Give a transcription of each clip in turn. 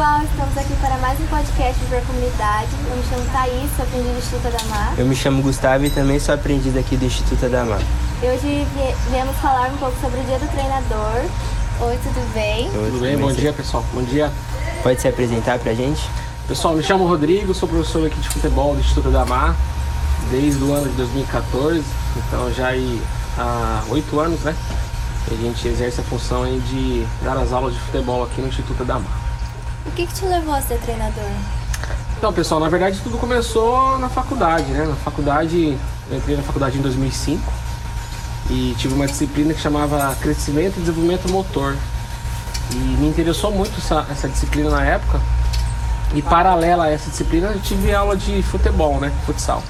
pessoal, estamos aqui para mais um podcast de Comunidade. Eu me chamo Thaís, sou aprendiz do Instituto Adamar. Eu me chamo Gustavo e também sou aprendiz aqui do Instituto Adamar. E hoje viemos falar um pouco sobre o Dia do Treinador. Oi, tudo bem? Oi, tudo bem? Bom dia, pessoal. Bom dia. Pode se apresentar pra gente? Pessoal, me chamo Rodrigo, sou professor aqui de futebol do Instituto Adamar desde o ano de 2014, então já há oito anos, né? A gente exerce a função aí de dar as aulas de futebol aqui no Instituto Adamar. O que, que te levou a ser treinador? Então, pessoal, na verdade tudo começou na faculdade, né? Na faculdade, eu entrei na faculdade em 2005 e tive uma disciplina que chamava Crescimento e Desenvolvimento Motor. E me interessou muito essa, essa disciplina na época. E paralela a essa disciplina, eu tive aula de futebol, né? Futsal.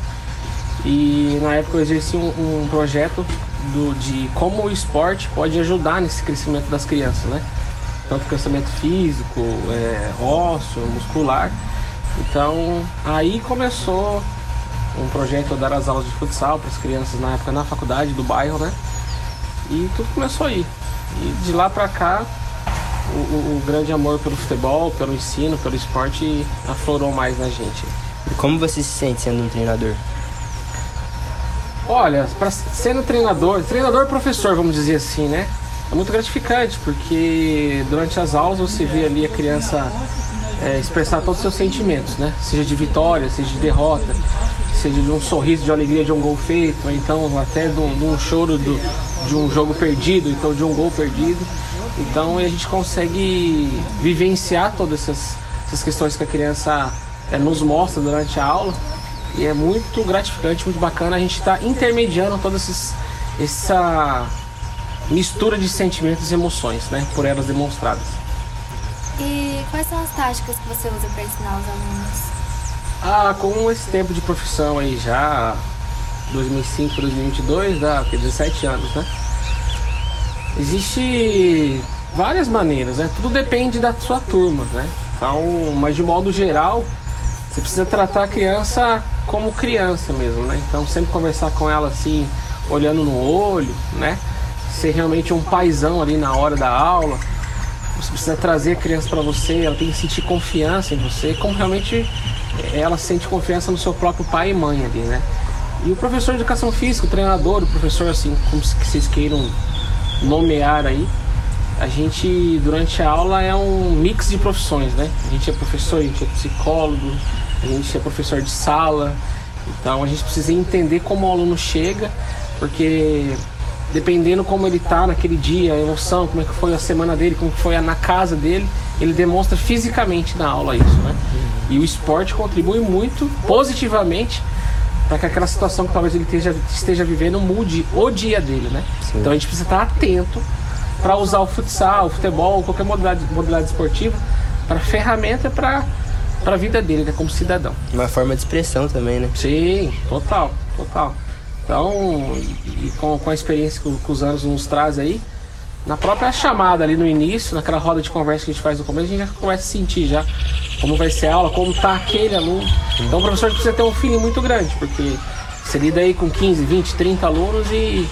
E na época eu exerci um, um projeto do, de como o esporte pode ajudar nesse crescimento das crianças, né? Tanto crescimento físico, é, ósseo, muscular. Então aí começou um projeto de dar as aulas de futsal para as crianças na época na faculdade do bairro, né? E tudo começou aí. E de lá para cá o, o, o, grande amor pelo futebol, pelo ensino, pelo esporte aflorou mais na gente. E como você se sente sendo um treinador? Olha, para sendo treinador, treinador professor, vamos dizer assim, né? É muito gratificante, porque durante as aulas você vê ali a criança é, expressar todos os seus sentimentos, né? Seja de vitória, seja de derrota, seja de um sorriso de alegria de um gol feito, ou então até de um, de um choro do, de um jogo perdido, então de um gol perdido. Então a gente consegue vivenciar todas essas, essas questões que a criança é, nos mostra durante a aula e é muito gratificante, muito bacana a gente estar tá intermediando toda esses, essa mistura de sentimentos e emoções, né? Por elas demonstradas. E quais são as táticas que você usa para ensinar os alunos? Ah, com esse tempo de profissão aí já, 2005 2022, dá 17 anos, né? Existe várias maneiras, né? Tudo depende da sua turma, né? Então, mas de modo geral, você precisa tratar a criança como criança mesmo, né? Então sempre conversar com ela assim, olhando no olho, né? Ser realmente um paizão ali na hora da aula. Você precisa trazer a criança para você, ela tem que sentir confiança em você, como realmente ela sente confiança no seu próprio pai e mãe ali, né? E o professor de educação física, o treinador, o professor assim, como vocês queiram nomear aí, a gente durante a aula é um mix de profissões, né? A gente é professor, a gente é psicólogo, a gente é professor de sala, então a gente precisa entender como o aluno chega, porque dependendo como ele está naquele dia, a emoção, como é que foi a semana dele, como foi na casa dele, ele demonstra fisicamente na aula isso, né? E o esporte contribui muito positivamente para que aquela situação que talvez ele esteja, esteja vivendo mude o dia dele, né? Sim. Então a gente precisa estar atento para usar o futsal, o futebol, qualquer modalidade, modalidade esportiva para ferramenta para para a vida dele, né, como cidadão. Uma forma de expressão também, né? Sim, total, total. Então, e, com, com a experiência que, que os anos nos traz aí, na própria chamada ali no início, naquela roda de conversa que a gente faz no começo, a gente já começa a sentir já como vai ser a aula, como tá aquele aluno. Então o professor precisa ter um feeling muito grande, porque você lida aí com 15, 20, 30 alunos e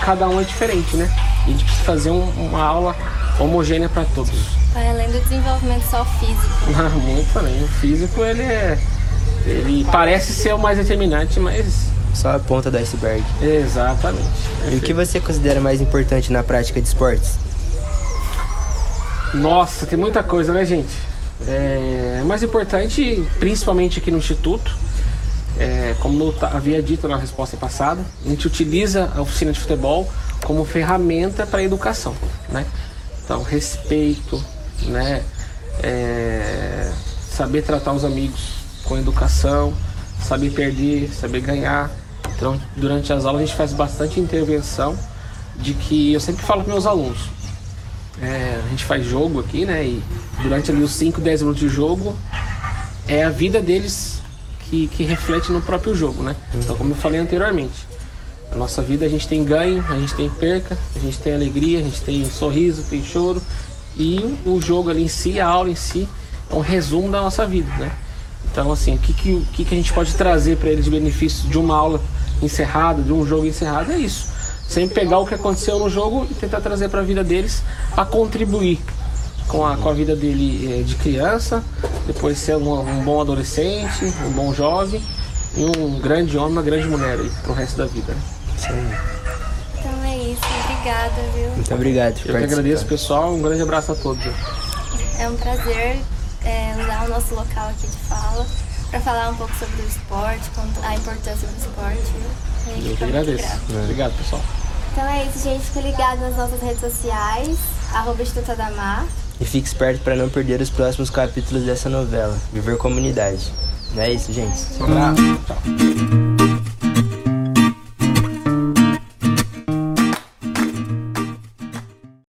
cada um é diferente, né? E a gente precisa fazer um, uma aula homogênea para todos. Vai além do desenvolvimento só físico. Ah, muito além. O físico ele é. Ele parece ser o mais determinante, mas. Só a ponta do iceberg. Exatamente. Perfeito. E o que você considera mais importante na prática de esportes? Nossa, tem muita coisa, né, gente? É mais importante, principalmente aqui no Instituto, é, como eu havia dito na resposta passada, a gente utiliza a oficina de futebol como ferramenta para a educação, né? Então, respeito, né? É, saber tratar os amigos com educação, saber perder, saber ganhar. Então, durante as aulas a gente faz bastante intervenção de que eu sempre falo para meus alunos. É, a gente faz jogo aqui, né? E durante ali os 5, 10 minutos de jogo é a vida deles que, que reflete no próprio jogo, né? Então, como eu falei anteriormente, a nossa vida a gente tem ganho, a gente tem perca, a gente tem alegria, a gente tem sorriso, tem choro. E o jogo ali em si, a aula em si, é um resumo da nossa vida, né? Então, assim, o que, que, que a gente pode trazer para eles de benefício de uma aula encerrada, de um jogo encerrado? É isso. Sempre pegar o que aconteceu no jogo e tentar trazer para a vida deles para contribuir com a, com a vida dele eh, de criança, depois ser um, um bom adolescente, um bom jovem e um grande homem, uma grande mulher aí pro resto da vida. né? Aí. Então é isso, obrigada, viu? Muito obrigado Eu que agradeço, pessoal. Um grande abraço a todos. É um prazer é, usar o nosso local aqui de fala para falar um pouco sobre o esporte, a importância do esporte, gente Eu que agradeço. grata. Obrigado, pessoal. Então é isso, gente. Fica ligado nas nossas redes sociais, arroba Instituto Adamar. E fique esperto para não perder os próximos capítulos dessa novela, Viver Comunidade. Não é isso, gente? Um abraço. Tchau.